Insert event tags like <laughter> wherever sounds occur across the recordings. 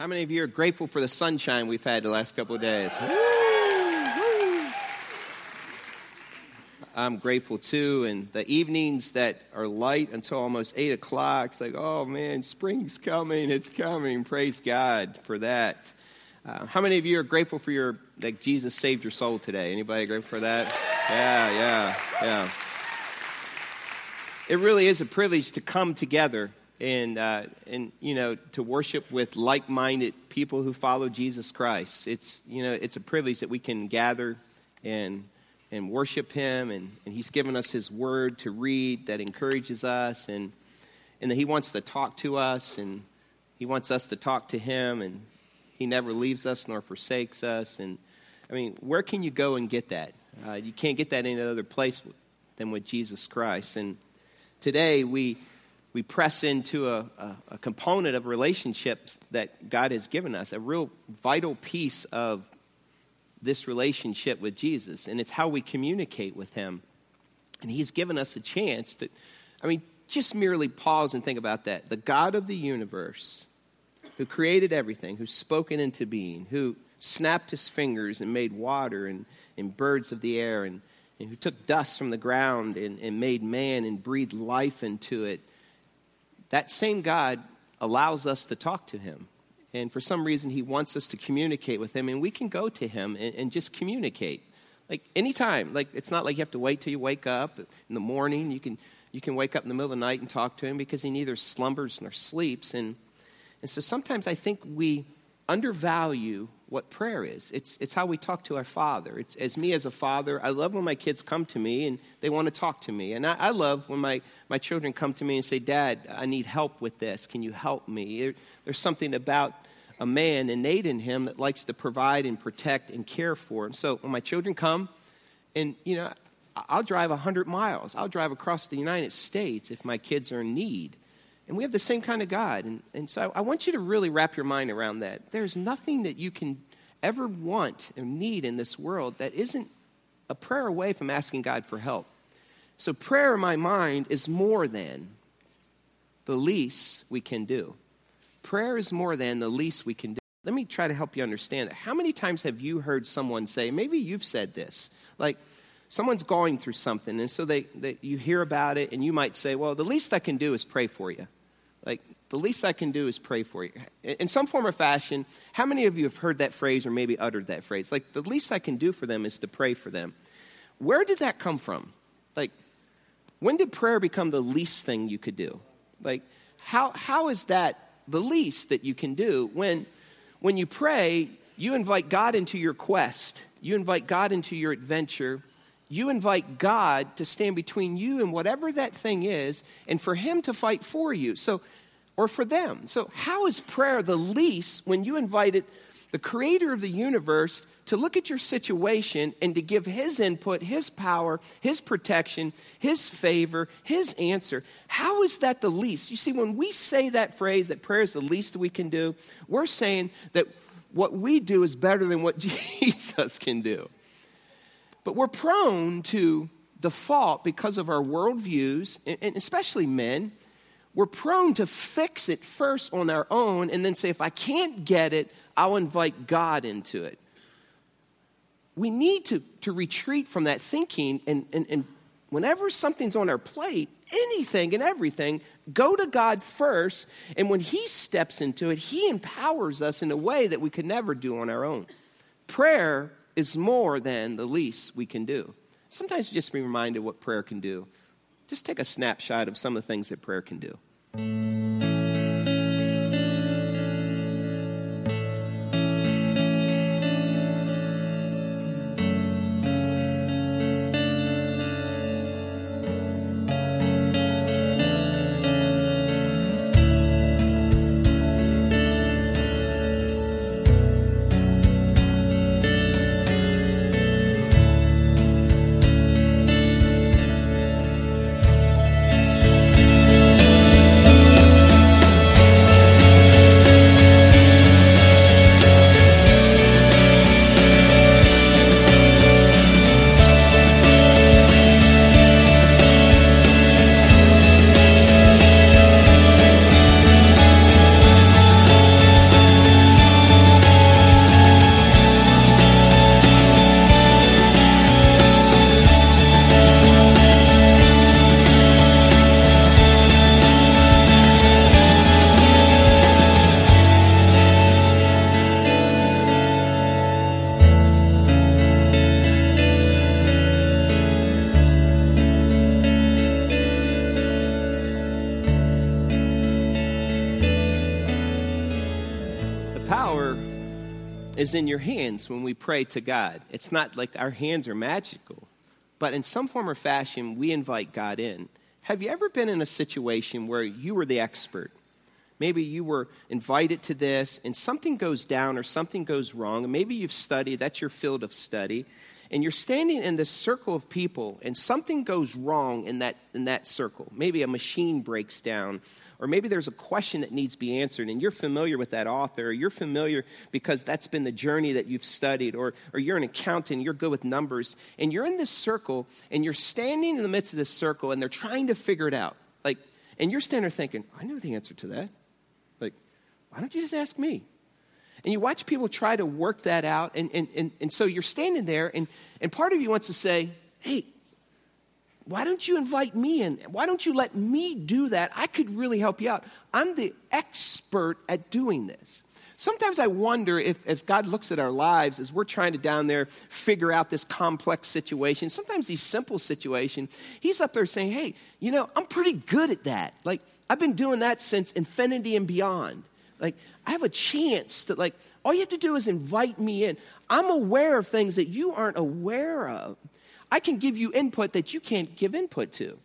How many of you are grateful for the sunshine we've had the last couple of days? I'm grateful too. And the evenings that are light until almost 8 o'clock, it's like, oh man, spring's coming, it's coming. Praise God for that. Uh, how many of you are grateful for your, that Jesus saved your soul today? Anybody grateful for that? Yeah, yeah, yeah. It really is a privilege to come together and, uh, and you know, to worship with like minded people who follow Jesus Christ. It's, you know, it's a privilege that we can gather and, and worship Him, and, and He's given us His Word to read that encourages us, and, and that He wants to talk to us, and He wants us to talk to Him, and He never leaves us nor forsakes us. And I mean, where can you go and get that? Uh, you can't get that any other place than with Jesus Christ. And today we we press into a, a, a, component of relationships that God has given us, a real vital piece of this relationship with Jesus, and it's how we communicate with Him. And He's given us a chance that, I mean, just merely pause and think about that. The God of the universe, who created everything, who spoke it into being, who snapped his fingers and made water and, and birds of the air, and, and who took dust from the ground and, and made man and breathed life into it that same God allows us to talk to him. And for some reason, he wants us to communicate with him, and we can go to him and, and just communicate. Like anytime. Like it's not like you have to wait till you wake up in the morning. You can, you can wake up in the middle of the night and talk to him because he neither slumbers nor sleeps. And, and so sometimes I think we undervalue what prayer is. It's, it's how we talk to our Father. It's as me as a father, I love when my kids come to me and they want to talk to me. And I, I love when my, my children come to me and say, Dad, I need help with this. Can you help me? There, there's something about a man innate in him that likes to provide and protect and care for. And so when my children come, and, you know, I'll drive 100 miles, I'll drive across the United States if my kids are in need. And we have the same kind of God. And, and so I want you to really wrap your mind around that. There's nothing that you can ever want and need in this world that isn't a prayer away from asking God for help. So, prayer in my mind is more than the least we can do. Prayer is more than the least we can do. Let me try to help you understand it. How many times have you heard someone say, maybe you've said this, like someone's going through something, and so they, they, you hear about it, and you might say, well, the least I can do is pray for you. Like, the least I can do is pray for you. In some form or fashion, how many of you have heard that phrase or maybe uttered that phrase? Like, the least I can do for them is to pray for them. Where did that come from? Like, when did prayer become the least thing you could do? Like, how, how is that the least that you can do when, when you pray, you invite God into your quest, you invite God into your adventure, you invite God to stand between you and whatever that thing is, and for Him to fight for you. So, or for them. So, how is prayer the least when you invited the creator of the universe to look at your situation and to give his input, his power, his protection, his favor, his answer? How is that the least? You see, when we say that phrase, that prayer is the least we can do, we're saying that what we do is better than what <laughs> Jesus can do. But we're prone to default because of our worldviews, and especially men. We're prone to fix it first on our own and then say, if I can't get it, I'll invite God into it. We need to, to retreat from that thinking, and, and, and whenever something's on our plate, anything and everything, go to God first. And when He steps into it, He empowers us in a way that we could never do on our own. Prayer is more than the least we can do. Sometimes just be reminded what prayer can do. Just take a snapshot of some of the things that prayer can do. Is in your hands when we pray to God. It's not like our hands are magical, but in some form or fashion, we invite God in. Have you ever been in a situation where you were the expert? Maybe you were invited to this and something goes down or something goes wrong, and maybe you've studied, that's your field of study, and you're standing in this circle of people and something goes wrong in that, in that circle. Maybe a machine breaks down, or maybe there's a question that needs to be answered, and you're familiar with that author, or you're familiar because that's been the journey that you've studied, or, or you're an accountant, you're good with numbers, and you're in this circle, and you're standing in the midst of this circle, and they're trying to figure it out. Like, and you're standing there thinking, I know the answer to that. Like, why don't you just ask me? And you watch people try to work that out. And, and, and, and so you're standing there, and, and part of you wants to say, hey, why don't you invite me in? Why don't you let me do that? I could really help you out. I'm the expert at doing this. Sometimes I wonder if, as God looks at our lives, as we're trying to down there figure out this complex situation, sometimes these simple situations, He's up there saying, Hey, you know, I'm pretty good at that. Like, I've been doing that since infinity and beyond. Like, I have a chance to, like, all you have to do is invite me in. I'm aware of things that you aren't aware of. I can give you input that you can't give input to.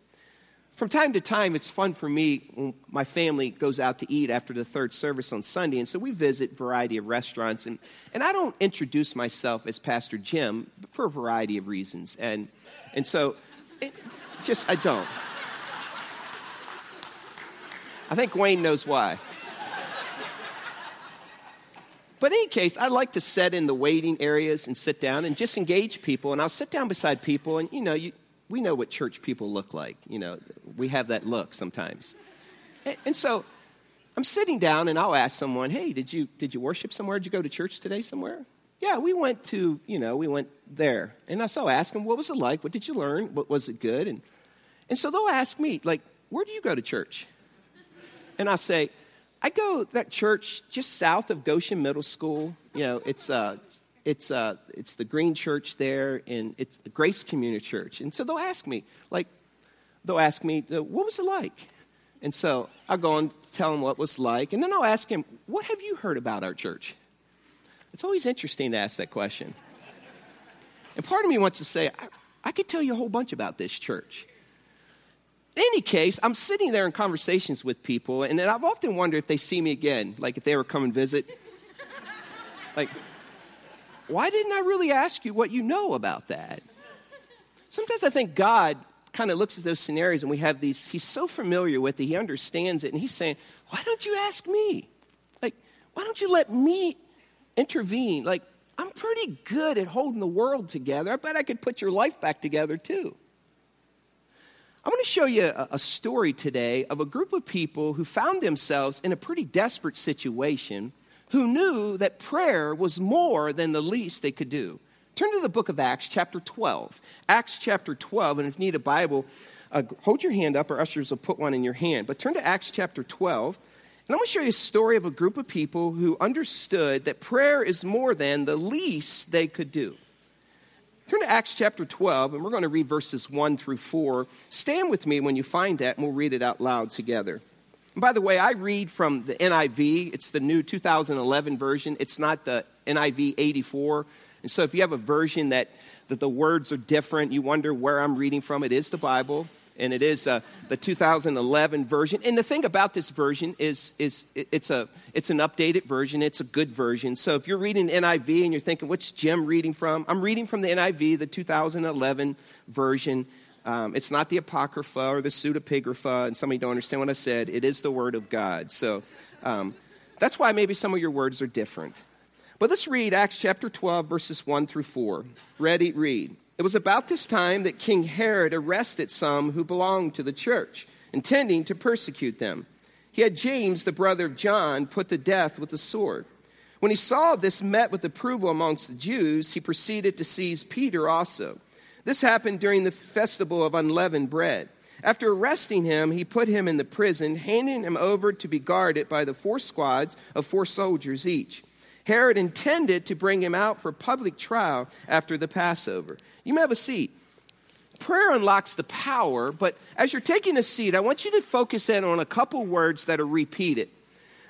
From time to time, it's fun for me when my family goes out to eat after the third service on Sunday. And so we visit a variety of restaurants. And, and I don't introduce myself as Pastor Jim for a variety of reasons. And, and so, it, just, I don't. I think Wayne knows why. But in any case, I like to set in the waiting areas and sit down and just engage people. And I'll sit down beside people, and you know, you, we know what church people look like. You know, we have that look sometimes. And, and so I'm sitting down, and I'll ask someone, "Hey, did you did you worship somewhere? Did you go to church today somewhere?" Yeah, we went to you know we went there, and I so ask them, "What was it like? What did you learn? What was it good?" And and so they'll ask me, like, "Where do you go to church?" And I say, I go that church just south of Goshen Middle School. You know, it's uh, it's uh, it's the Green Church there, and it's the Grace Community Church. And so they'll ask me, like, they'll ask me, uh, what was it like? And so I'll go and tell them what was like, and then I'll ask him, what have you heard about our church? It's always interesting to ask that question. And part of me wants to say, I, I could tell you a whole bunch about this church. In any case, I'm sitting there in conversations with people, and then I've often wondered if they see me again, like if they ever come and visit. <laughs> like, why didn't I really ask you what you know about that? Sometimes I think God kind of looks at those scenarios and we have these, he's so familiar with it, he understands it, and he's saying, Why don't you ask me? Like, why don't you let me intervene? Like, I'm pretty good at holding the world together. I bet I could put your life back together too. I want to show you a, story today of a group of people who found themselves in a pretty desperate situation, who knew that prayer was more than the least they could do. Turn to the book of Acts, chapter 12. Acts, chapter 12, and if you need a Bible, uh, hold your hand up, or ushers will put one in your hand. But turn to Acts, chapter 12. And I'm going to show you a story of a group of people who understood that prayer is more than the least they could do. Turn to Acts chapter 12, and we're going to read verses 1 through 4. Stand with me when you find that, and we'll read it out loud together. And by the way, I read from the NIV. It's the new 2011 version. It's not the NIV 84. And so if you have a version that, that the words are different, you wonder where I'm reading from, it is the Bible and it is uh, the 2011 version. And the thing about this version is, is it's, a, it's an updated version, it's a good version. So if you're reading NIV and you're thinking, what's Jim reading from? I'm reading from the NIV, the 2011 version. Um, it's not the Apocrypha or the Pseudepigrapha, and some of you don't understand what I said. It is the Word of God. So um, that's why maybe some of your words are different. But let's read Acts chapter 12, verses 1 through 4. Ready, read. It was about this time that King Herod arrested some who belonged to the church, intending to persecute them. He had James, the brother of John, put to death with a sword. When he saw this met with approval amongst the Jews, he proceeded to seize Peter also. This happened during the festival of unleavened bread. After arresting him, he put him in the prison, handing him over to be guarded by the four squads of four soldiers each. Herod intended to bring him out for public trial after the Passover. You may have a seat. Prayer unlocks the power, but as you're taking a seat, I want you to focus in on a couple words that are repeated.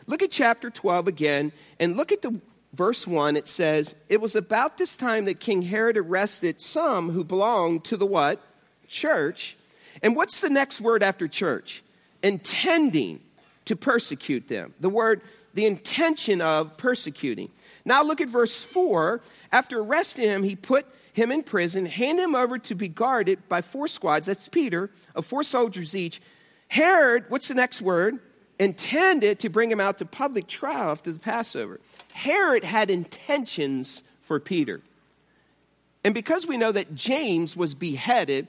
Look at chapter 12 again and look at the verse 1. It says, It was about this time that King Herod arrested some who belonged to the what? Church. And what's the next word after church? Intending to persecute them. The word, the intention of persecuting. Now look at verse 4. After arresting him, he put him in prison, handed him over to be guarded by four squads, that's Peter, of four soldiers each. Herod, what's the next word? Intended to bring him out to public trial after the Passover. Herod had intentions for Peter. And because we know that James was beheaded,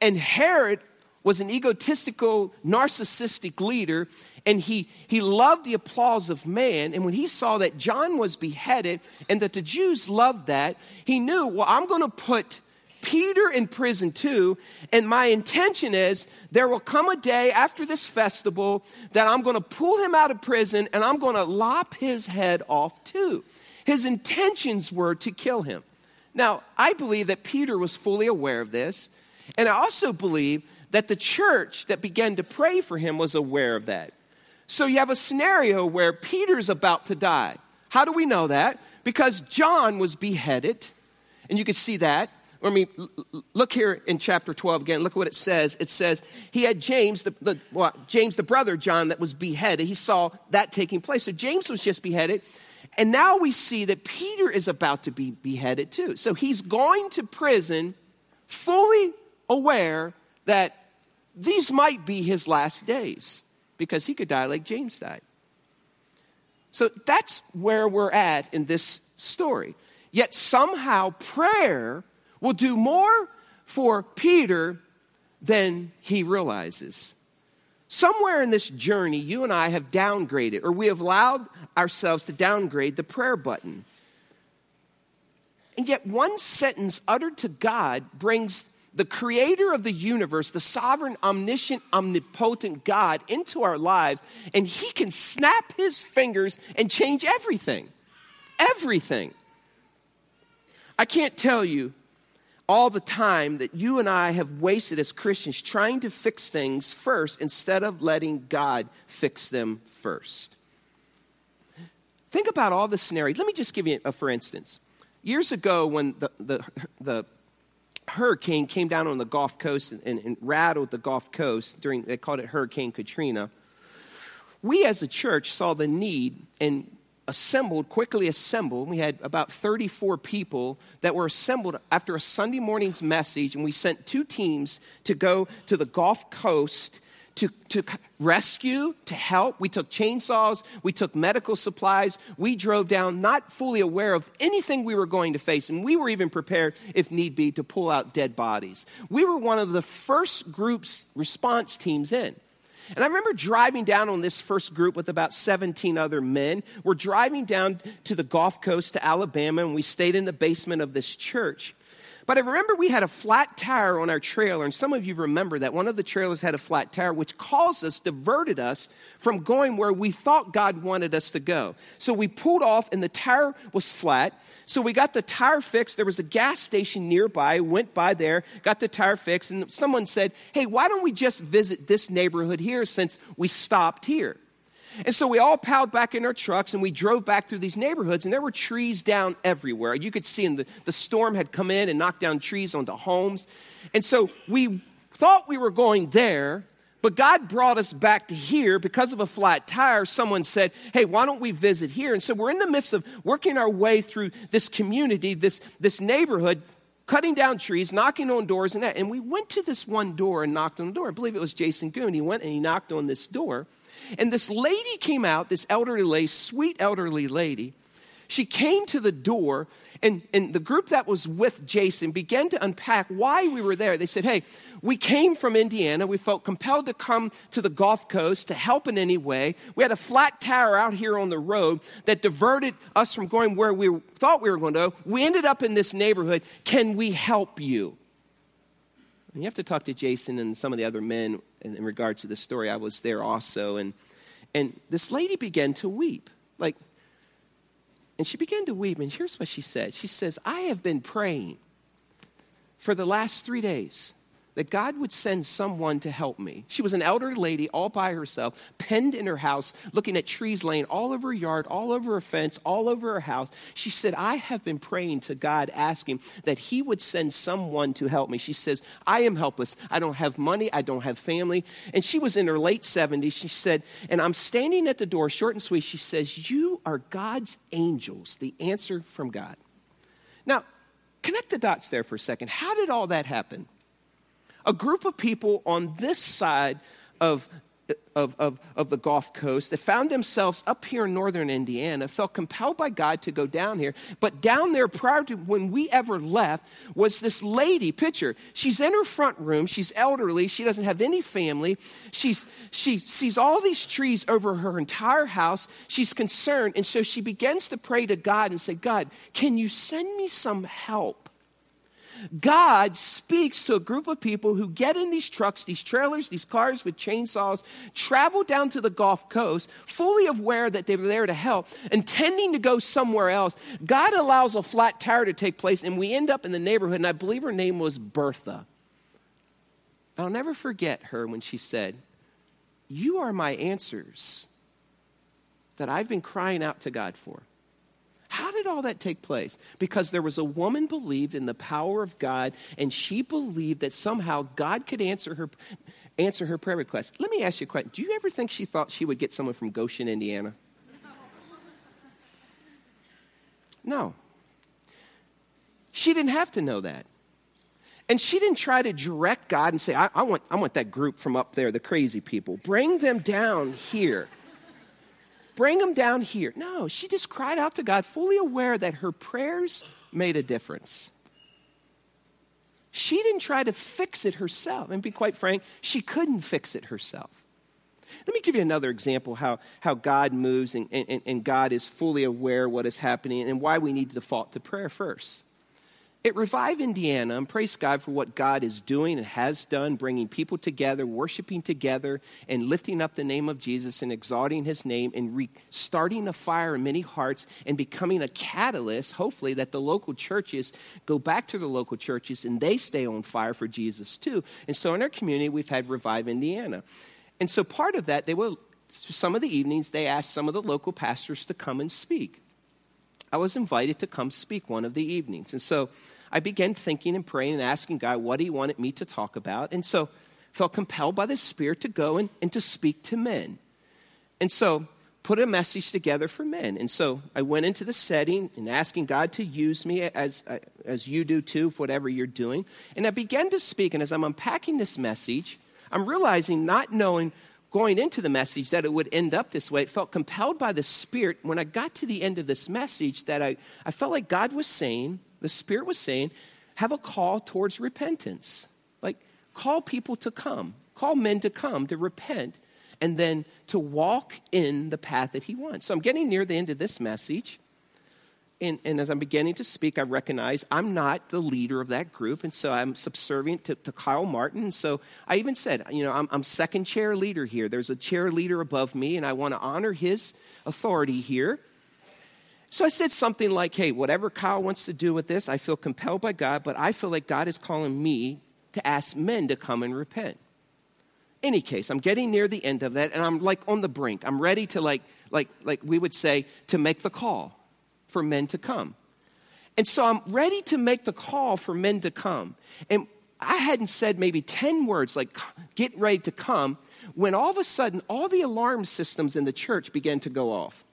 and Herod was an egotistical, narcissistic leader, and he, he loved the applause of man. And when he saw that John was beheaded and that the Jews loved that, he knew, well, I'm going to put Peter in prison too. And my intention is there will come a day after this festival that I'm going to pull him out of prison and I'm going to lop his head off too. His intentions were to kill him. Now, I believe that Peter was fully aware of this. And I also believe that the church that began to pray for him was aware of that. So you have a scenario where Peter's about to die. How do we know that? Because John was beheaded, and you can see that. I mean, look here in chapter 12 again. Look what it says. It says he had James, the, the well, James, the brother John, that was beheaded. He saw that taking place. So James was just beheaded. And now we see that Peter is about to be beheaded too. So he's going to prison fully aware that these might be his last days because he could die like James died. So that's where we're at in this story. Yet somehow prayer will do more for Peter than he realizes. Somewhere in this journey, you and I have downgraded, or we have allowed ourselves to downgrade the prayer button. And yet, one sentence uttered to God brings the creator of the universe, the sovereign, omniscient, omnipotent God into our lives, and he can snap his fingers and change everything. Everything. I can't tell you all the time that you and I have wasted as Christians trying to fix things first instead of letting God fix them first. Think about all the scenarios. Let me just give you a for instance. Years ago, when the, the, the hurricane came down on the Gulf Coast and, and, and, rattled the Gulf Coast during, they called it Hurricane Katrina. We as a church saw the need and assembled, quickly assembled. We had about 34 people that were assembled after a Sunday morning's message, and we sent two teams to go to the Gulf Coast to, to rescue, to help. We took chainsaws, we took medical supplies. We drove down, not fully aware of anything we were going to face, and we were even prepared, if need be, to pull out dead bodies. We were one of the first groups, response teams in. And I remember driving down on this first group with about 17 other men. We're driving down to the Gulf Coast to Alabama, and we stayed in the basement of this church. But I remember we had a flat tire on our trailer, and some of you remember that one of the trailers had a flat tire, which caused us, diverted us from going where we thought God wanted us to go. So we pulled off, and the tire was flat. So we got the tire fixed. There was a gas station nearby, went by there, got the tire fixed, and someone said, Hey, why don't we just visit this neighborhood here since we stopped here? And so we all piled back in our trucks and we drove back through these neighborhoods, and there were trees down everywhere. You could see, and the, the storm had come in and knocked down trees onto homes. And so we thought we were going there, but God brought us back to here because of a flat tire. Someone said, Hey, why don't we visit here? And so we're in the midst of working our way through this community, this, this neighborhood, cutting down trees, knocking on doors, and that. And we went to this one door and knocked on the door. I believe it was Jason Goon. He went and he knocked on this door. And this lady came out, this elderly lady, sweet elderly lady. She came to the door, and, and the group that was with Jason began to unpack why we were there. They said, Hey, we came from Indiana. We felt compelled to come to the Gulf Coast to help in any way. We had a flat tire out here on the road that diverted us from going where we thought we were going to go. We ended up in this neighborhood. Can we help you? And you have to talk to Jason and some of the other men in, in regards to this story. I was there also. And, and this lady began to weep. Like, and she began to weep. And here's what she said She says, I have been praying for the last three days that God would send someone to help me. She was an elderly lady all by herself, penned in her house, looking at trees laying all over her yard, all over her fence, all over her house. She said, I have been praying to God, asking that He would send someone to help me. She says, I am helpless. I don't have money. I don't have family. And she was in her late 70s. She said, and I'm standing at the door, short and sweet. She says, You are God's angels, the answer from God. Now, connect the dots there for a second. How did all that happen? A group of people on this side of, of, of, of, the Gulf Coast that found themselves up here in northern Indiana felt compelled by God to go down here. But down there, prior to when we ever left, was this lady, picture. She's in her front room. She's elderly. She doesn't have any family. She's, she sees all these trees over her entire house. She's concerned. And so she begins to pray to God and say, God, can you send me some help? God speaks to a group of people who get in these trucks, these trailers, these cars with chainsaws, travel down to the Gulf Coast, fully aware that they're there to help, intending to go somewhere else. God allows a flat tire to take place, and we end up in the neighborhood, and I believe her name was Bertha. I'll never forget her when she said, You are my answers that I've been crying out to God for. Did all that take place? Because there was a woman believed in the power of God, and she believed that somehow God could answer her, answer her prayer request. Let me ask you a question. Do you ever think she thought she would get someone from Goshen, Indiana? No. She didn't have to know that. And she didn't try to direct God and say, I, I, want, I want that group from up there, the crazy people. Bring them down here bring them down here. No, she just cried out to God, fully aware that her prayers made a difference. She didn't try to fix it herself. And be quite frank, she couldn't fix it herself. Let me give you another example how, how God moves and, and, and God is fully aware what is happening and why we need to default to prayer first. It Revive Indiana, and praise God for what God is doing and has done, bringing people together, worshiping together, and lifting up the name of Jesus and exalting his name and restarting a fire in many hearts and becoming a catalyst, hopefully, that the local churches go back to the local churches and they stay on fire for Jesus too. And so in our community, we've had Revive Indiana. And so part of that, they will, some of the evenings, they asked some of the local pastors to come and speak. I was invited to come speak one of the evenings. And so I began thinking and praying and asking God what He wanted me to talk about. And so felt compelled by the Spirit to go and, and to speak to men. And so put a message together for men. And so I went into the setting and asking God to use me as, uh, as you do too, whatever you're doing. And I began to speak. And as I'm unpacking this message, I'm realizing, not knowing going into the message that it would end up this way. It felt compelled by the Spirit when I got to the end of this message that I, I felt like God was saying, the Spirit was saying, have a call towards repentance. Like, call people to come, call men to come to repent, and then to walk in the path that He wants. So I'm getting near the end of this message and, and, as I'm beginning to speak, I recognize I'm not the leader of that group, and so I'm subservient to, to Kyle Martin. And so I even said, you know, I'm, I'm, second chair leader here. There's a chair leader above me, and I want to honor his authority here. So I said something like, hey, whatever Kyle wants to do with this, I feel compelled by God, but I feel like God is calling me to ask men to come and repent. Any case, I'm getting near the end of that, and I'm like on the brink. I'm ready to like, like, like we would say, to make the call for men to come. And so I'm ready to make the call for men to come. And I hadn't said maybe 10 words like, get ready to come, when all of a sudden, all the alarm systems in the church began to go off.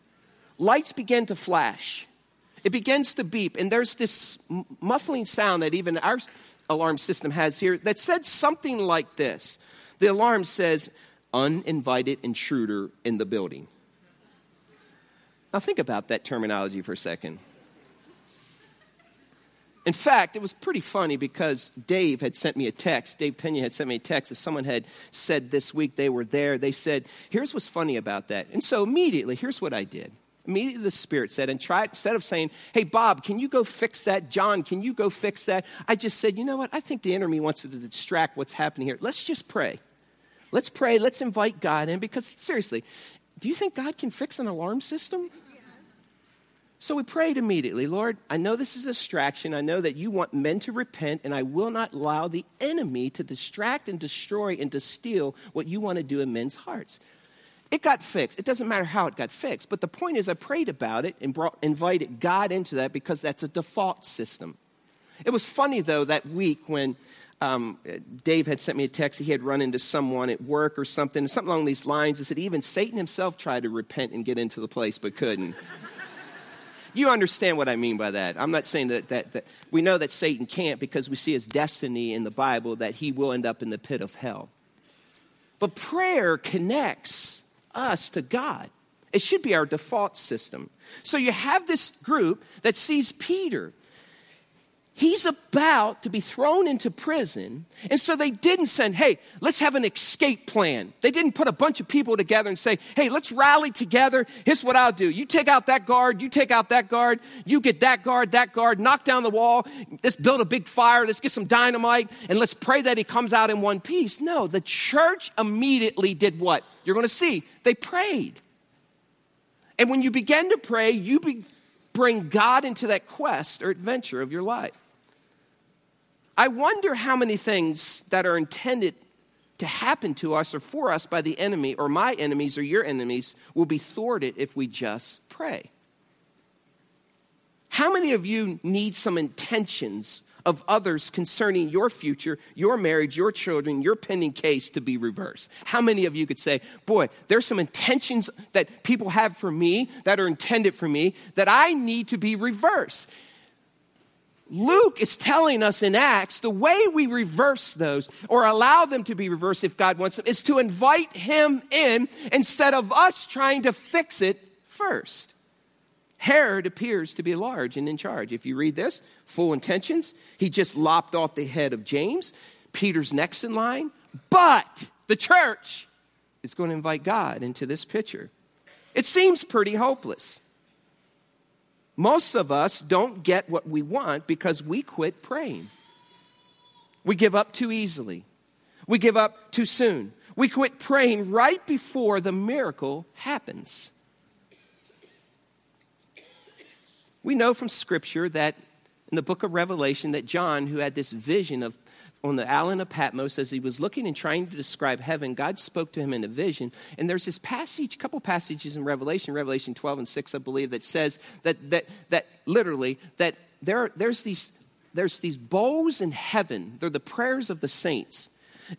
Lights began to flash. It begins to beep. And there's this muffling sound that even our alarm system has here that said something like this The alarm says, uninvited intruder in the building. Now, think about that terminology for a second. In fact, it was pretty funny because Dave had sent me a text. Dave Pena had sent me a text as someone had said this week they were there. They said, Here's what's funny about that. And so immediately, here's what I did. Immediately, the Spirit said, and try instead of saying, Hey, Bob, can you go fix that? John, can you go fix that? I just said, You know what? I think the enemy wants to distract what's happening here. Let's just pray. Let's pray. Let's invite God in because, seriously, do you think God can fix an alarm system? Yes. So we prayed immediately, Lord, I know this is a distraction. I know that you want men to repent, and I will not allow the enemy to distract and destroy and to steal what you want to do in men's hearts. It got fixed. It doesn't matter how it got fixed. But the point is, I prayed about it and brought, invited God into that because that's a default system. It was funny, though, that week when um, Dave had sent me a text. He had run into someone at work or something, something along these lines. He said, even Satan himself tried to repent and get into the place, but couldn't. <laughs> You understand what I mean by that. I'm not saying that, that, that we know that Satan can't because we see his destiny in the Bible that he will end up in the pit of hell. But prayer connects us to God. It should be our default system. So you have this group that sees Peter He's about to be thrown into prison. And so they didn't send, hey, let's have an escape plan. They didn't put a bunch of people together and say, hey, let's rally together. Here's what I'll do. You take out that guard, you take out that guard, you get that guard, that guard, knock down the wall, let's build a big fire, let's get some dynamite, and let's pray that he comes out in one piece. No, the church immediately did what? You're going to see. They prayed. And when you begin to pray, you be, bring God into that quest or adventure of your life. I wonder how many things that are intended to happen to us or for us by the enemy or my enemies or your enemies will be thwarted if we just pray. How many of you need some intentions of others concerning your future, your marriage, your children, your pending case to be reversed? How many of you could say, Boy, there's some intentions that people have for me that are intended for me that I need to be reversed? Luke is telling us in Acts the way we reverse those or allow them to be reversed if God wants them is to invite Him in instead of us trying to fix it first. Herod appears to be large and in charge. If you read this, full intentions, he just lopped off the head of James. Peter's next in line, but the church is going to invite God into this picture. It seems pretty hopeless. Most of us don't get what we want because we quit praying. We give up too easily. We give up too soon. We quit praying right before the miracle happens. We know from Scripture that in the book of Revelation that John, who had this vision of on the island of Patmos as he was looking and trying to describe heaven, God spoke to him in a vision. And there's this passage, a couple passages in Revelation, Revelation 12 and 6, I believe, that says that, that, that literally, that there, there's, these, there's these bowls in heaven. They're the prayers of the saints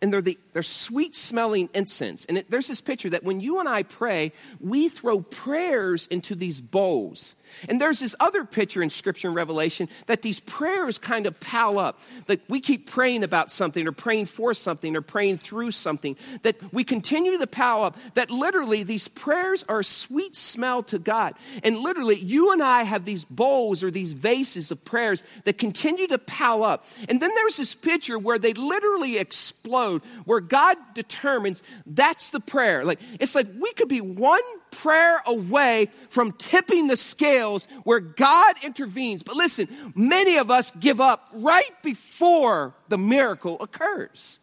and they're, the, they're sweet smelling incense. And it, there's this picture that when you and I pray, we throw prayers into these bowls. And there's this other picture in Scripture and Revelation that these prayers kind of pile up. That we keep praying about something or praying for something or praying through something. That we continue to pile up. That literally these prayers are a sweet smell to God. And literally, you and I have these bowls or these vases of prayers that continue to pile up. And then there's this picture where they literally explode, where God determines that's the prayer. Like it's like we could be one prayer away from tipping the scales where God intervenes. But listen, many of us give up right before the miracle occurs.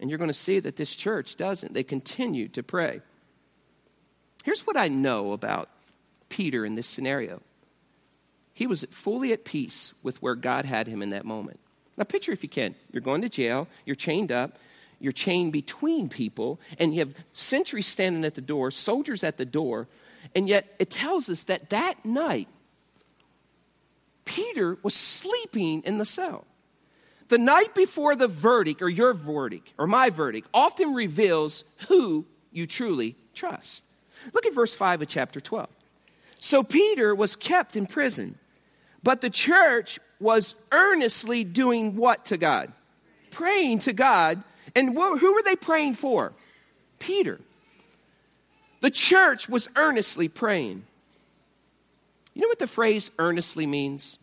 And you're going to see that this church doesn't. They continue to pray. Here's what I know about Peter in this scenario he was fully at peace with where God had him in that moment. Now, picture if you can you're going to jail, you're chained up, you're chained between people, and you have sentries standing at the door, soldiers at the door, and yet it tells us that that night, Peter was sleeping in the cell. The night before the verdict, or your verdict, or my verdict, often reveals who you truly trust. Look at verse 5 of chapter 12. So Peter was kept in prison, but the church was earnestly doing what to God? Praying to God and who were they praying for? Peter. The church was earnestly praying. You know what the phrase earnestly means?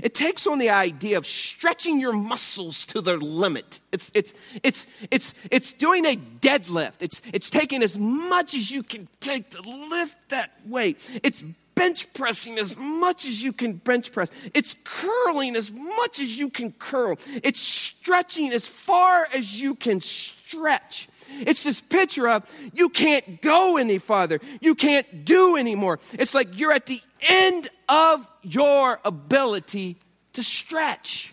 It takes on the idea of stretching your muscles to their limit. It's, it's, it's, it's, it's doing a deadlift. It's, it's taking as much as you can take to lift that weight. It's bench pressing as much as you can bench press. It's curling as much as you can curl. It's stretching as far as you can stretch. It's this picture of you can't go any farther. You can't do anymore. It's like you're at the end of your ability to stretch.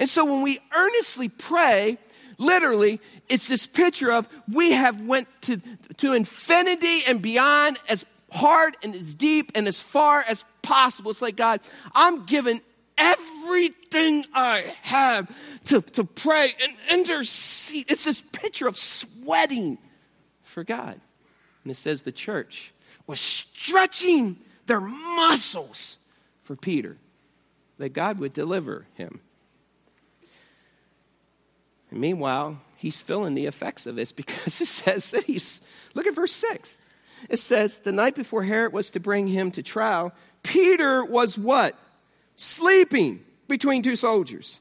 And so when we earnestly pray, literally, it's this picture of we have went to, to infinity and beyond as hard and as deep and as far as possible. It's like, God, I'm giving everything I have to, to pray and intercede. It's this picture of sweating for God. And it says the church was stretching their muscles for Peter, that God would deliver him. And meanwhile, he's feeling the effects of this because <laughs> it says that he's, look at verse 6. It says, the night before Herod was to bring him to trial, Peter was what? Sleeping between two soldiers.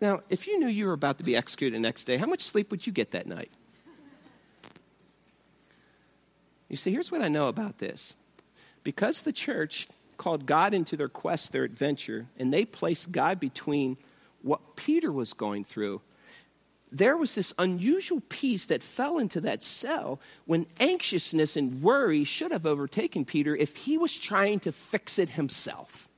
Now, if you knew you were about to be executed the next day, how much sleep would you get that night? You see, here's what I know about this. Because the church called God into their quest, their adventure, and they placed God between what Peter was going through, there was this unusual peace that fell into that cell when anxiousness and worry should have overtaken Peter if he was trying to fix it himself.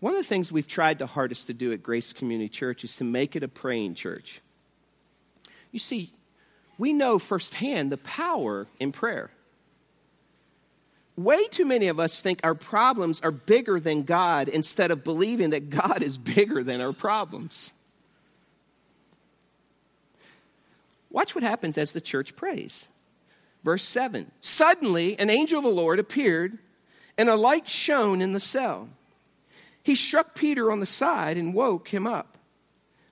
One of the things we've tried the hardest to do at Grace Community Church is to make it a praying church. You see, we know firsthand the power in prayer. Way too many of us think our problems are bigger than God instead of believing that God is bigger than our problems. Watch what happens as the church prays. Verse 7 Suddenly, an angel of the Lord appeared, and a light shone in the cell. He struck Peter on the side and woke him up.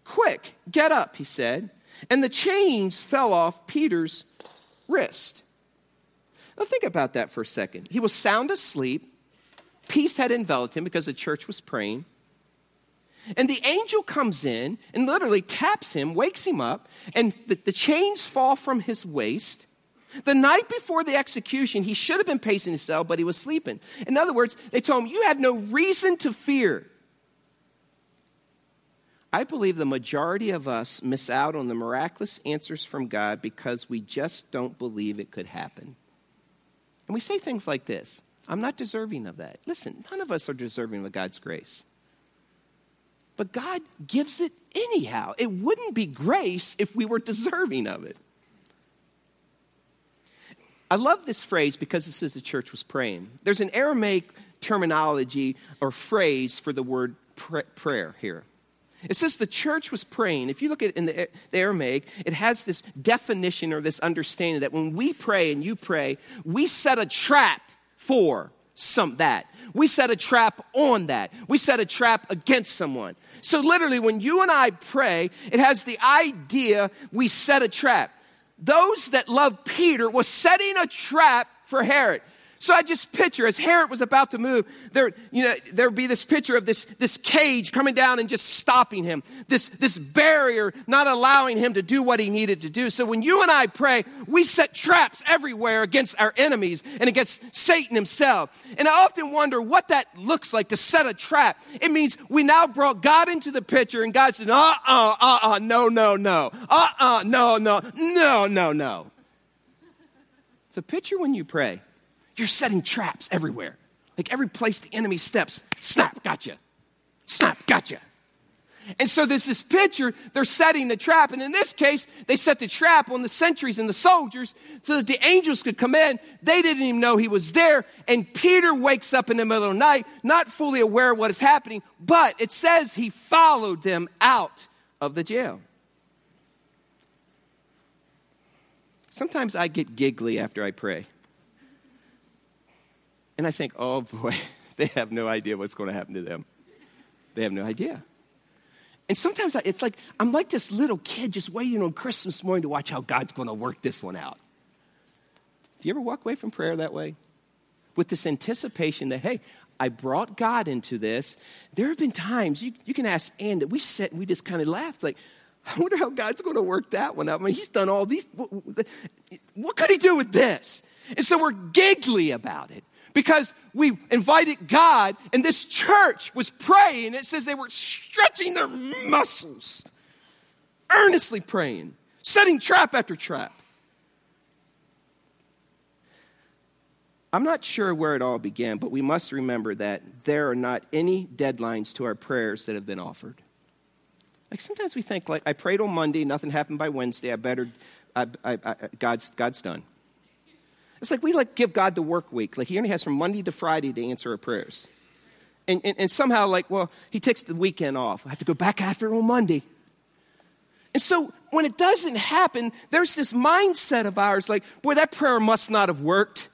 Quick, get up, he said. And the chains fell off Peter's wrist. Now, think about that for a second. He was sound asleep, peace had enveloped him because the church was praying. And the angel comes in and literally taps him, wakes him up, and the, the, chains fall from his waist. The night before the execution, he should have been pacing his cell, but he was sleeping. In other words, they told him, You have no reason to fear. I believe the majority of us miss out on the miraculous answers from God because we just don't believe it could happen. And we say things like this I'm not deserving of that. Listen, none of us are deserving of God's grace. But God gives it anyhow. It wouldn't be grace if we were deserving of it. I love this phrase because this is the church was praying. There's an Aramaic terminology or phrase for the word prayer here. It says the church was praying. If you look at it in the, the, Aramaic, it has this definition or this understanding that when we pray and you pray, we set a trap for some that. We set a trap on that. We set a trap against someone. So literally, when you and I pray, it has the idea we set a trap. Those that love Peter was setting a trap for Herod. So I just picture as Herod was about to move, there, you know, there would be this picture of this, this cage coming down and just stopping him, this, this barrier not allowing him to do what he needed to do. So when you and I pray, we set traps everywhere against our enemies and against Satan himself. And I often wonder what that looks like to set a trap. It means we now brought God into the picture and God said, uh uh, uh uh, no, no, no, uh uh, no, no, no, no, no. It's a picture when you pray you're setting traps everywhere. Like every place the enemy steps, snap, gotcha. Snap, gotcha. And so there's this picture, they're setting the trap. And in this case, they set the trap on the sentries and the soldiers so that the angels could come in. They didn't even know he was there. And Peter wakes up in the middle of the night, not fully aware of what is happening, but it says he followed them out of the jail. Sometimes I get giggly after I pray. And I think, oh boy, <laughs> they have no idea what's going to happen to them. They have no idea. And sometimes it's like, I'm like this little kid just waiting on Christmas morning to watch how God's going to work this one out. Do you ever walk away from prayer that way? With this anticipation that, hey, I brought God into this. There have been times, you, you can ask Ann, that we sit and we just kind of laughed, like, I wonder how God's going to work that one out. I mean, He's done all these. What could He do with this? And so we're giggly about it because we invited God, and this church was praying. It says they were stretching their muscles, earnestly praying, setting trap after trap. I'm not sure where it all began, but we must remember that there are not any deadlines to our prayers that have been offered. Like sometimes we think, like, I prayed on Monday, nothing happened by Wednesday, I better, I, I, I, God's, God's done. It's like we like give God the work week. Like he only has from Monday to Friday to answer our prayers. And, and, and somehow, like, well, he takes the weekend off. I have to go back after on Monday. And so when it doesn't happen, there's this mindset of ours like, boy, that prayer must not have worked.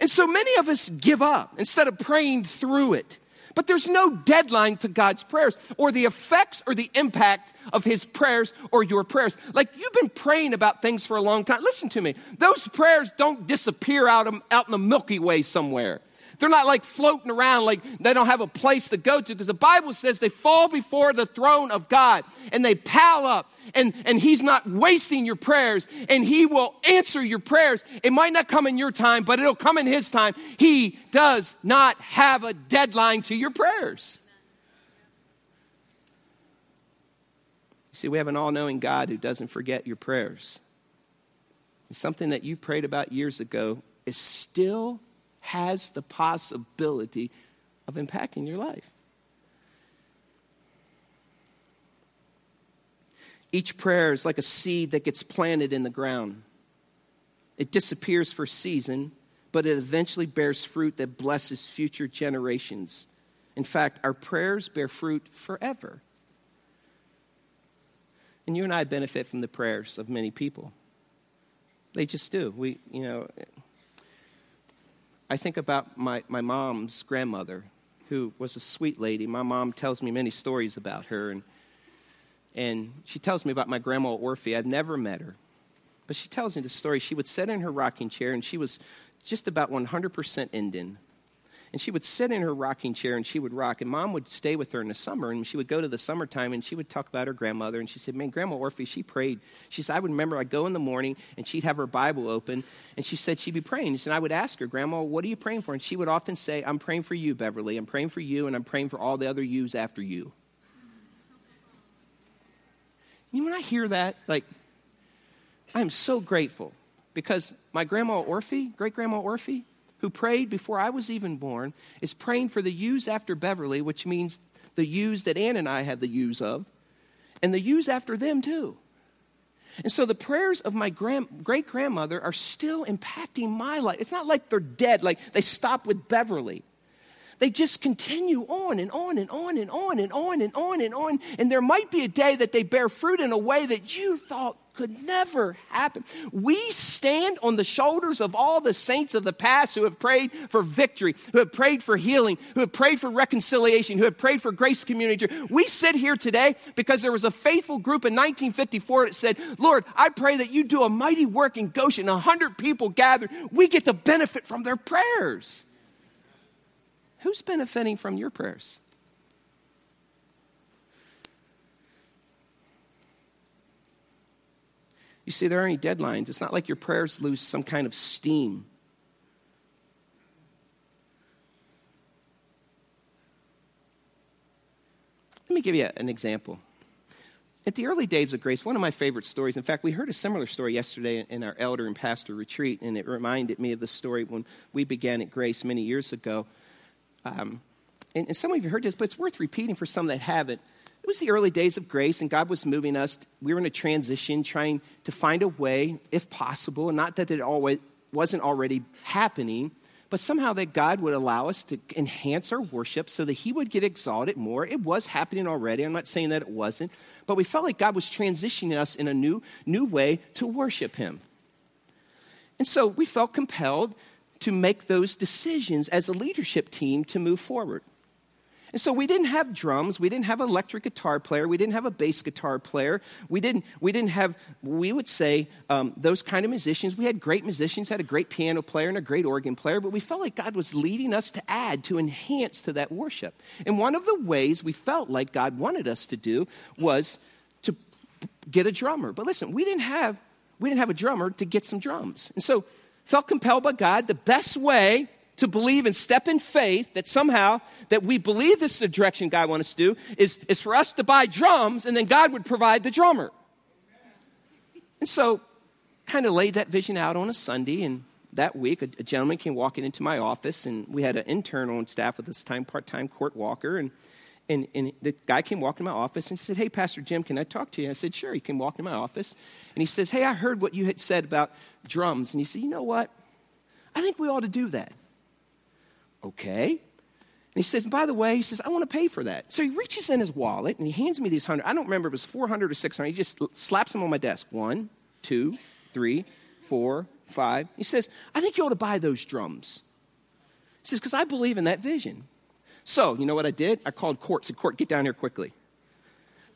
And so many of us give up instead of praying through it. But there's no deadline to God's prayers or the effects or the impact of His prayers or your prayers. Like you've been praying about things for a long time. Listen to me. Those prayers don't disappear out, of, out in the Milky Way somewhere. They're not like floating around like they don't have a place to go to because the Bible says they fall before the throne of God and they pile up and, and He's not wasting your prayers and He will answer your prayers. It might not come in your time, but it'll come in His time. He does not have a deadline to your prayers. You see, we have an all knowing God who doesn't forget your prayers. And something that you prayed about years ago is still has the possibility of impacting your life. Each prayer is like a seed that gets planted in the ground. It disappears for a season, but it eventually bears fruit that blesses future generations. In fact, our prayers bear fruit forever. And you and I benefit from the prayers of many people. They just do. We, you know, I think about my, my mom's grandmother, who was a sweet lady. My mom tells me many stories about her, and, and she tells me about my grandma Orphy. I've never met her, but she tells me the story. She would sit in her rocking chair, and she was just about 100% Indian and she would sit in her rocking chair and she would rock. And mom would stay with her in the summer, and she would go to the summertime and she would talk about her grandmother. And she said, Man, Grandma Orphy, she prayed. She said, I would remember I'd go in the morning and she'd have her Bible open, and she said she'd be praying. And I would ask her, Grandma, what are you praying for? And she would often say, I'm praying for you, Beverly. I'm praying for you, and I'm praying for all the other yous after you. You know, when I hear that, like, I'm so grateful because my grandma Orphy, great grandma Orphy, who prayed before I was even born, is praying for the yous after Beverly, which means the yous that Ann and I have the yous of, and the yous after them too. And so the prayers of my grand, great grandmother are still impacting my life. It's not like they're dead, like they stop with Beverly. They just continue on and on and on and on and on and on and on. And there might be a day that they bear fruit in a way that you thought could never happen. We stand on the shoulders of all the saints of the past who have prayed for victory, who have prayed for healing, who have prayed for reconciliation, who have prayed for grace community. We sit here today because there was a faithful group in 1954 that said, Lord, I pray that you do a mighty work in Goshen. A hundred people gathered. We get the benefit from their prayers. Who's benefiting from your prayers? You see, there aren't any deadlines. It's not like your prayers lose some kind of steam. Let me give you an example. At the early days of grace, one of my favorite stories, in fact, we heard a similar story yesterday in our elder and pastor retreat, and it reminded me of the story when we began at Grace many years ago. Um, and, and some of you heard this, but it's worth repeating for some that haven't. It was the early days of grace, and God was moving us. We were in a transition, trying to find a way, if possible, and not that it always wasn't already happening, but somehow that God would allow us to enhance our worship so that He would get exalted more. It was happening already. I'm not saying that it wasn't, but we felt like God was transitioning us in a new, new way to worship Him. And so we felt compelled to make those decisions as a leadership team to move forward. And so we didn't have drums, we didn't have electric guitar player, we didn't have a bass guitar player, we didn't, we didn't have, we would say, um, those kind of musicians. We had great musicians, had a great piano player and a great organ player, but we felt like God was leading us to add, to enhance to that worship. And one of the ways we felt like God wanted us to do was to get a drummer. But listen, we didn't have we didn't have a drummer to get some drums. And so felt compelled by God, the best way to believe and step in faith that somehow that we believe this is the direction God wants us to do is, is for us to buy drums and then God would provide the drummer. And so kind of laid that vision out on a Sunday and that week, a, a, gentleman came walking into my office, and we had an intern on staff at this time, part time court walker. And, and, and the guy came walking in my office and he said, Hey, Pastor Jim, can I talk to you? And I said, Sure. He came walking in my office, and he says, Hey, I heard what you had said about drums. And he said, You know what? I think we ought to do that. Okay. And he says, by the way, he says, I want to pay for that. So he reaches in his wallet and he hands me these hundred. I don't remember if it was 400 or 600. He just slaps them on my desk. One, two, three, four, five. He says, I think you ought to buy those drums. He says, because I believe in that vision. So, you know what I did? I called court, said, Court, get down here quickly.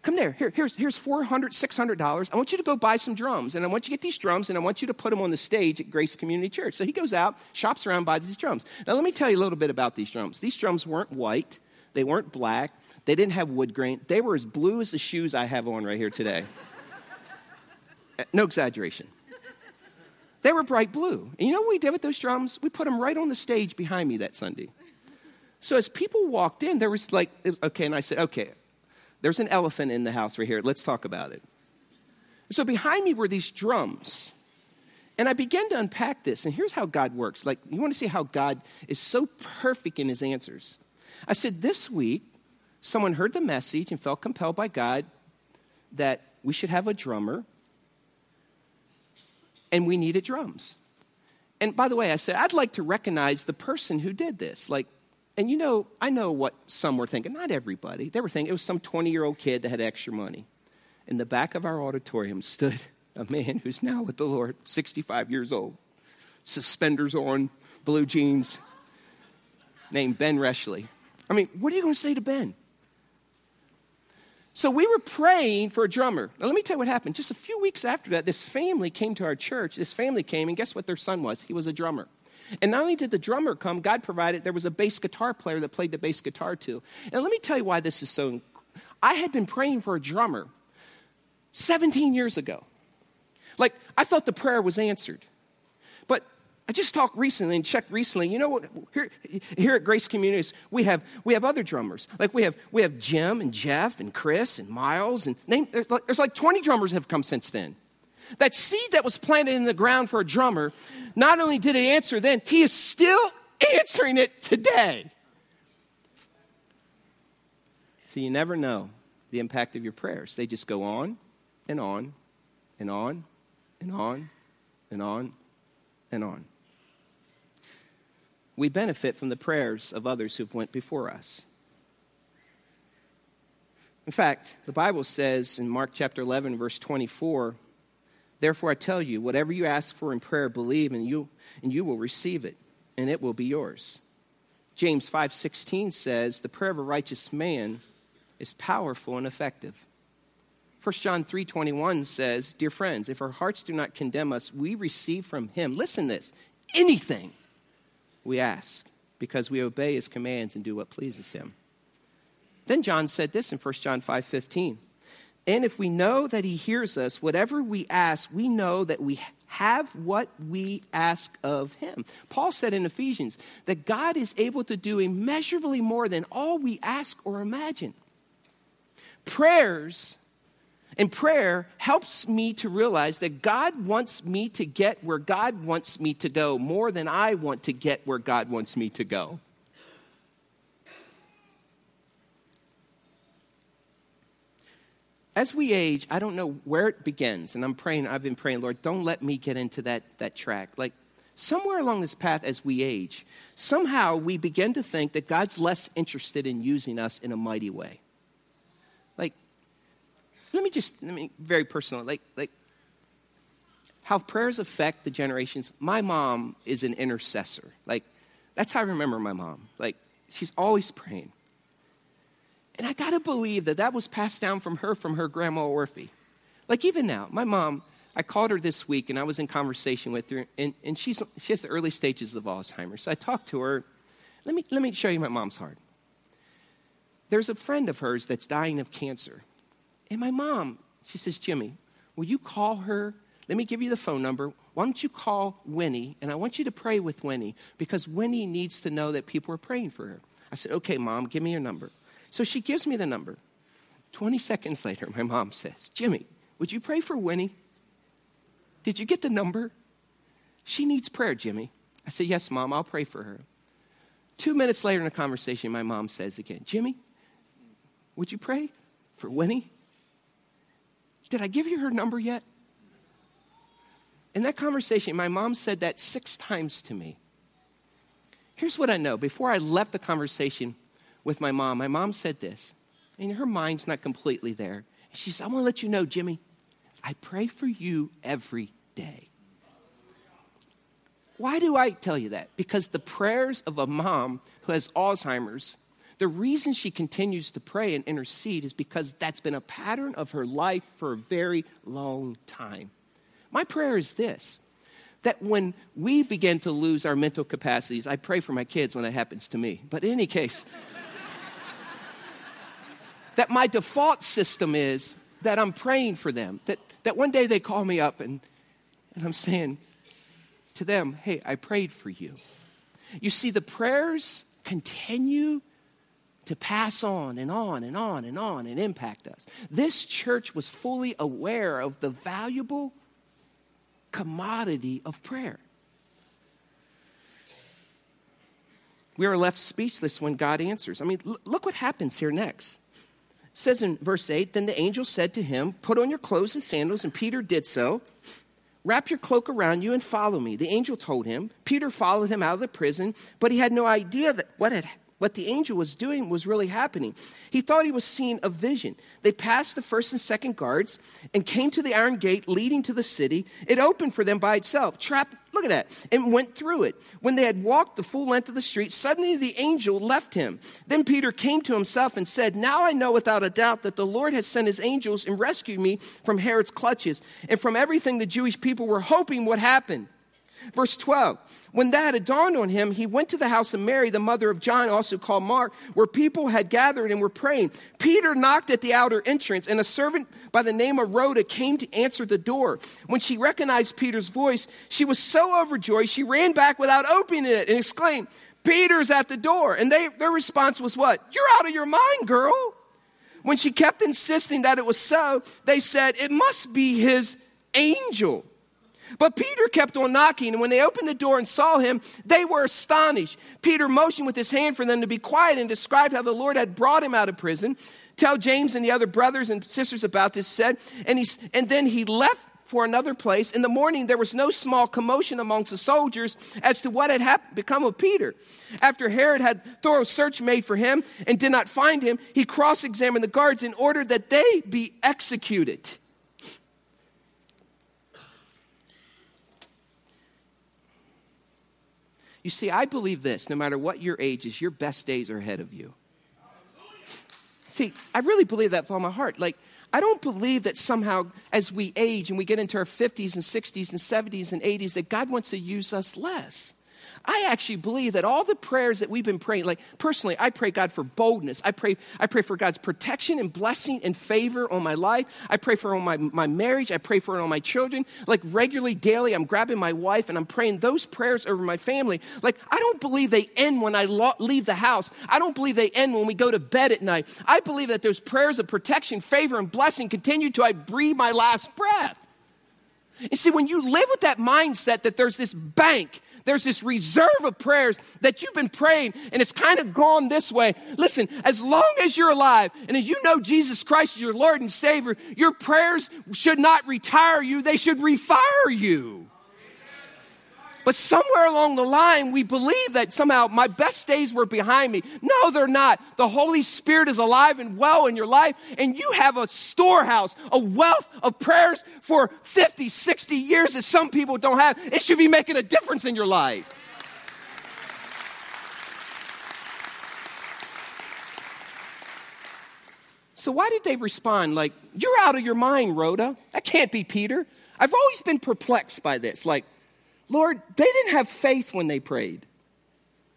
Come there. Here, here's, here's $400, $600. I want you to go buy some drums. And I want you to get these drums and I want you to put them on the stage at Grace Community Church. So he goes out, shops around, buys these drums. Now, let me tell you a little bit about these drums. These drums weren't white, they weren't black, they didn't have wood grain. They were as blue as the shoes I have on right here today. <laughs> Uh, no exaggeration. They were bright blue. And you know what we did with those drums? We put them right on the stage behind me that Sunday. So as people walked in, there was like, okay, and I said, okay, there's an elephant in the house right here. Let's talk about it. So behind me were these drums. And I began to unpack this, and here's how God works. Like, you want to see how God is so perfect in his answers. I said, This week, someone heard the message and felt compelled by God that we should have a drummer and we needed drums. And by the way, I said, I'd like to recognize the person who did this. Like, and you know, I know what some were thinking. Not everybody. They were thinking it was some 20 year old kid that had extra money. In the back of our auditorium stood a man who's now with the Lord, 65 years old, suspenders on, blue jeans, named Ben Reshley. I mean, what are you going to say to Ben? So we were praying for a drummer. Now, let me tell you what happened. Just a few weeks after that, this family came to our church. This family came, and guess what their son was? He was a drummer. And not only did the drummer come, God provided there was a bass guitar player that played the bass guitar too. And let me tell you why this is so. I had been praying for a drummer 17 years ago. Like, I thought the prayer was answered. But I just talked recently and checked recently. You know what? Here, here at Grace Communities, we have we have other drummers. Like we have we have Jim and Jeff and Chris and Miles and name, there's, like, there's like 20 drummers have come since then. That seed that was planted in the ground for a drummer, not only did it answer then, he is still answering it today. So you never know the impact of your prayers. They just go on and on and on and on and on and on we benefit from the prayers of others who've went before us. In fact, the Bible says in Mark chapter 11 verse 24, therefore I tell you, whatever you ask for in prayer, believe and you and you will receive it, and it will be yours. James 5:16 says, the prayer of a righteous man is powerful and effective. 1 John 3:21 says, "Dear friends, if our hearts do not condemn us, we receive from him, listen this, anything we ask because we obey his commands and do what pleases him. Then John said this in 1 John 5:15. And if we know that he hears us, whatever we ask, we know that we have what we ask of him. Paul said in Ephesians that God is able to do immeasurably more than all we ask or imagine. Prayers and prayer helps me to realize that God wants me to get where God wants me to go more than I want to get where God wants me to go. As we age, I don't know where it begins, and I'm praying, I've been praying, Lord, don't let me get into that, that track. Like, somewhere along this path as we age, somehow we begin to think that God's less interested in using us in a mighty way. Like, let me just, let me, very personal, like, like how prayers affect the generations. My mom is an intercessor. Like, that's how I remember my mom. Like, she's always praying. And I got to believe that that was passed down from her, from her grandma Orphy. Like, even now, my mom, I called her this week and I was in conversation with her, and, and she's, she has the early stages of Alzheimer's. So I talked to her. Let me, let me show you my mom's heart. There's a friend of hers that's dying of cancer. And my mom, She says, Jimmy, will you call her? Let me give you the phone number. Why don't you call Winnie? And I want you to pray with Winnie because Winnie needs to know that people are praying for her. I said, Okay, mom, give me your number. So she gives me the number. 20 seconds later, my mom says, Jimmy, would you pray for Winnie? Did you get the number? She needs prayer, Jimmy. I said, Yes, mom, I'll pray for her. Two minutes later in the conversation, my mom says again, Jimmy, would you pray for Winnie? Did I give you her number yet? In that conversation, my mom said that six times to me. Here's what I know. Before I left the conversation with my mom, my mom said this, and her mind's not completely there. She said, I want to let you know, Jimmy, I pray for you every day. Why do I tell you that? Because the prayers of a mom who has Alzheimer's, the reason she continues to pray and intercede is because that's been a pattern of her life for a very long time. My prayer is this that when we begin to lose our mental capacities, I pray for my kids when that happens to me. But in any case, that my default system is that I'm praying for them. That, that one day they call me up and, and I'm saying to them, hey, I prayed for you. You see, the prayers continue to pass on and on and on and on and impact us. This church was fully aware of the valuable commodity of prayer. We are left speechless when God answers. I mean, look what happens here next. Says in verse 8 Then the angel said to him, Put on your clothes and sandals, and Peter did so. Wrap your cloak around you and follow me. The angel told him. Peter followed him out of the prison, but he had no idea that what had what the angel was doing was really happening. He thought he was seeing a vision. They passed the first and second guards and came to the iron gate leading to the city. It opened for them by itself, trapped, look at that, and went through it. When they had walked the full length of the street, suddenly the angel left him. Then Peter came to himself and said, Now I know without a doubt that the Lord has sent his angels and rescued me from Herod's clutches and from everything the Jewish people were hoping would happen. Verse 12, when that had dawned on him, he went to the house of Mary, the mother of John, also called Mark, where people had gathered and were praying. Peter knocked at the outer entrance, and a servant by the name of Rhoda came to answer the door. When she recognized Peter's voice, she was so overjoyed, she ran back without opening it and exclaimed, Peter's at the door. And they, their response was what? You're out of your mind, girl. When she kept insisting that it was so, they said, It must be his angel. But Peter kept on knocking, and when they opened the door and saw him, they were astonished. Peter motioned with his hand for them to be quiet and described how the Lord had brought him out of prison. Tell James and the other brothers and sisters about this, said, and, he, and then he left for another place. In the morning, there was no small commotion amongst the soldiers as to what had happened, become of Peter. After Herod had thorough search made for him and did not find him, he cross examined the guards in order that they be executed. You see, I believe this no matter what your age is, your best days are ahead of you. See, I really believe that from my heart. Like, I don't believe that somehow as we age and we get into our 50s and 60s and 70s and 80s, that God wants to use us less. I actually believe that all the prayers that we've been praying, like personally, I pray God for boldness. I pray, I pray for God's protection and blessing and favor on my life. I pray for on my, my marriage. I pray for on my children. Like regularly, daily, I'm grabbing my wife and I'm praying those prayers over my family. Like I don't believe they end when I lo- leave the house. I don't believe they end when we go to bed at night. I believe that those prayers of protection, favor, and blessing continue till I breathe my last breath. You see, when you live with that mindset that there's this bank there's this reserve of prayers that you've been praying and it's kind of gone this way. Listen, as long as you're alive and as you know Jesus Christ is your Lord and Savior, your prayers should not retire you, they should refire you. But somewhere along the line, we believe that somehow my best days were behind me. No, they're not. The Holy Spirit is alive and well in your life, and you have a storehouse, a wealth of prayers for 50, 60 years that some people don't have. It should be making a difference in your life. So, why did they respond like, You're out of your mind, Rhoda? That can't be Peter. I've always been perplexed by this. Like, Lord, they didn't have faith when they prayed.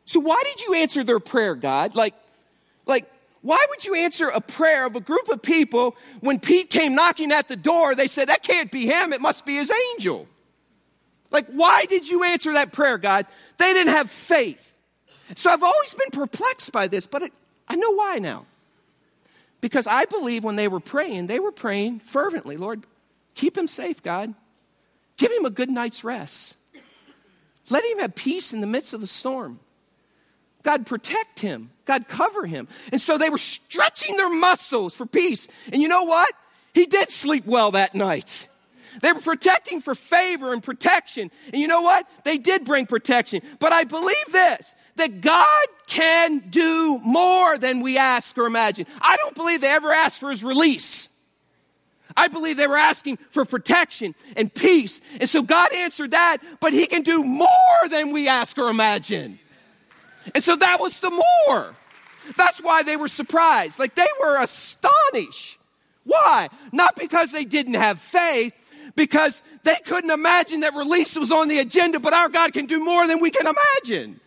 So why did you answer their prayer, God? Like, like, why would you answer a prayer of a group of people when Pete came knocking at the door? They said, That can't be him, it must be his angel. Like, why did you answer that prayer, God? They didn't have faith. So I've always been perplexed by this, but it, I know why now. Because I believe when they were praying, they were praying fervently Lord, keep him safe, God. Give him a good night's rest. Let him have peace in the midst of the storm. God protect him. God cover him. And so they were stretching their muscles for peace. And you know what? He did sleep well that night. They were protecting for favor and protection. And you know what? They did bring protection. But I believe this that God can do more than we ask or imagine. I don't believe they ever asked for his release. I believe they were asking for protection and peace. And so God answered that, but he can do more than we ask or imagine. And so that was the more. That's why they were surprised. Like they were astonished. Why? Not because they didn't have faith, because they couldn't imagine that release was on the agenda, but our God can do more than we can imagine.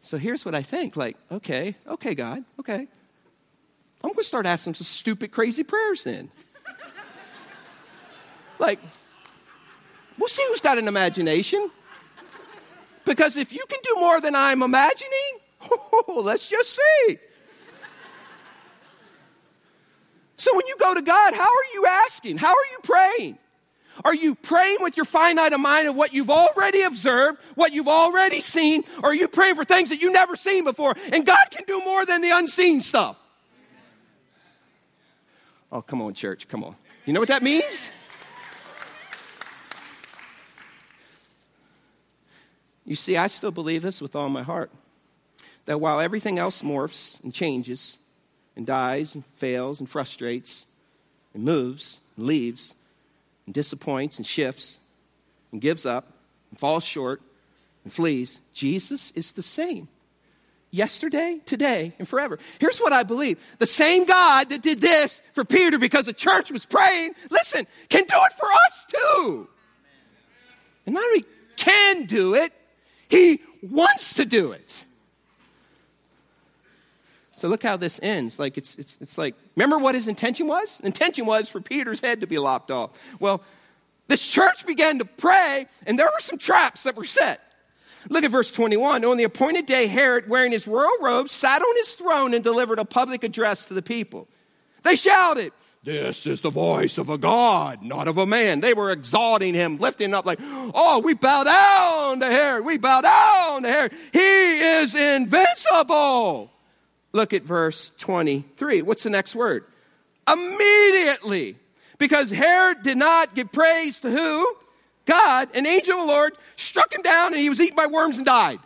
So here's what I think like, okay, okay, God, okay. I'm going to start asking some stupid, crazy prayers then. like, we'll see who's got an imagination. Because if you can do more than I'm imagining, oh, <laughs> let's just see. So when you go to God, how are you asking? How are you praying? Are you praying with your finite mind of what you've already observed, what you've already seen, or are you praying for things that you've never seen before? And God can do more than the unseen stuff. Oh, come on, church, come on. You know what that means? You see, I still believe this with all my heart that while everything else morphs and changes and dies and fails and frustrates and moves and leaves and disappoints and shifts and gives up and falls short and flees, Jesus is the same yesterday, today, and forever. Here's what I believe the same God that did this for Peter because the church was praying, listen, can do it for us too. And not only can do it, he wants to do it. So look how this ends. Like it's, it's, it's like, remember what his intention was? Intention was for Peter's head to be lopped off. Well, this church began to pray, and there were some traps that were set. Look at verse 21. On the appointed day, Herod, wearing his royal robe, sat on his throne and delivered a public address to the people. They shouted, this is the voice of a God, not of a man. They were exalting him, lifting up like, oh, we bow down to Herod. We bow down to Herod. He is invincible. Look at verse 23. What's the next word? Immediately. Because Herod did not give praise to who? God. An angel of the Lord struck him down and he was eaten by worms and died.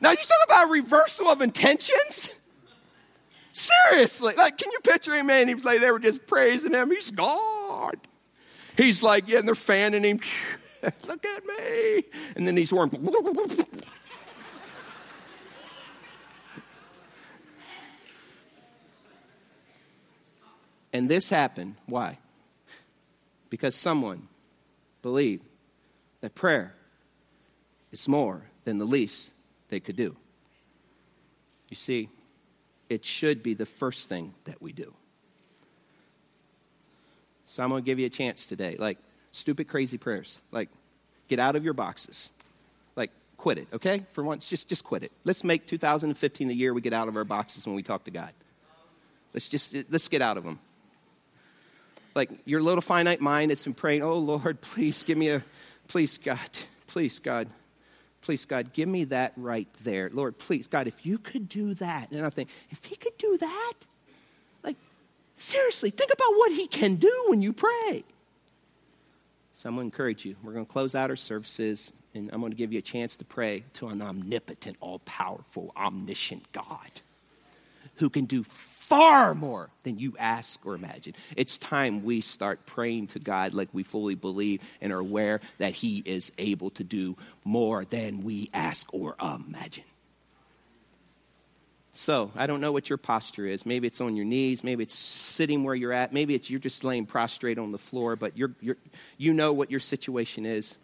now, you talk about reversal of intentions? Seriously. Like, can you picture him, man? He was like, they were just praising him. He's God. He's like, yeah, and they're fanning him. <laughs> Look at me. And then these worms. <laughs> and this happened. Why? Because someone believed that prayer is more than the least they could do. You see, it should be the first thing that we do. So I'm going to give you a chance today. Like, stupid, crazy prayers. Like, get out of your boxes. Like, quit it, okay? For once, just, just quit it. Let's make 2015 the year we get out of our boxes when we talk to God. Let's just, let's get out of them. Like, your little finite mind that's been praying, oh, Lord, please give me a, please, God, please, God, Please, God, give me that right there. Lord, please, God, if you could do that. And I'm thinking, if he could do that, like, seriously, think about what he can do when you pray. So I'm going to encourage you. We're going to close out our services, and I'm going to give you a chance to pray to an omnipotent, all powerful, omniscient God who can do far more than you ask or imagine. It's time we start praying to God like we fully believe and are aware that He is able to do more than we ask or imagine. So, I don't know what your posture is. Maybe it's on your knees. Maybe it's sitting where you're at. Maybe it's you're just laying prostrate on the floor, but you're, you're, you know what your situation is.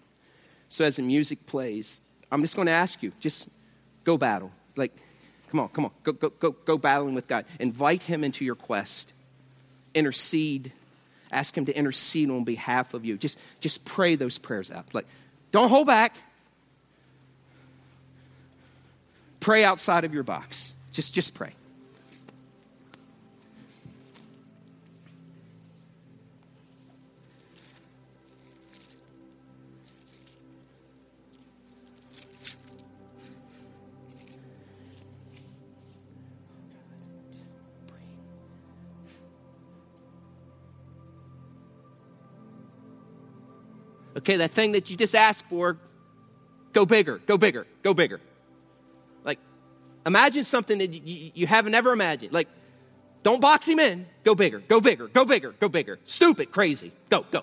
So, as the music plays, I'm just going to ask you just go battle. Like, Come on, come on. Go, go, go, go battling with God. Invite Him into your quest. Intercede. Ask Him to intercede on behalf of you. Just, just pray those prayers out. Like, don't hold back. Pray outside of your box. Just, just pray. Okay, that thing that you just asked for, go bigger, go bigger, go bigger. Like, imagine something that you, you haven't ever imagined. Like, don't box him in, go bigger, go bigger, go bigger, go bigger. Stupid, crazy, go, go.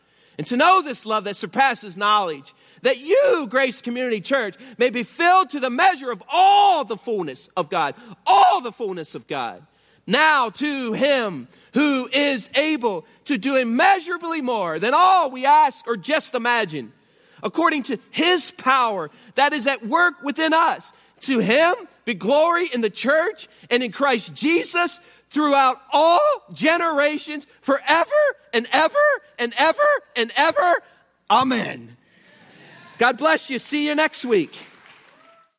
and to know this love that surpasses knowledge, that you, Grace Community Church, may be filled to the measure of all the fullness of God, all the fullness of God. Now to Him who is able to do immeasurably more than all we ask or just imagine, according to His power that is at work within us. To Him be glory in the church and in Christ Jesus throughout all generations, forever and ever and ever and ever. Amen. God bless you. See you next week.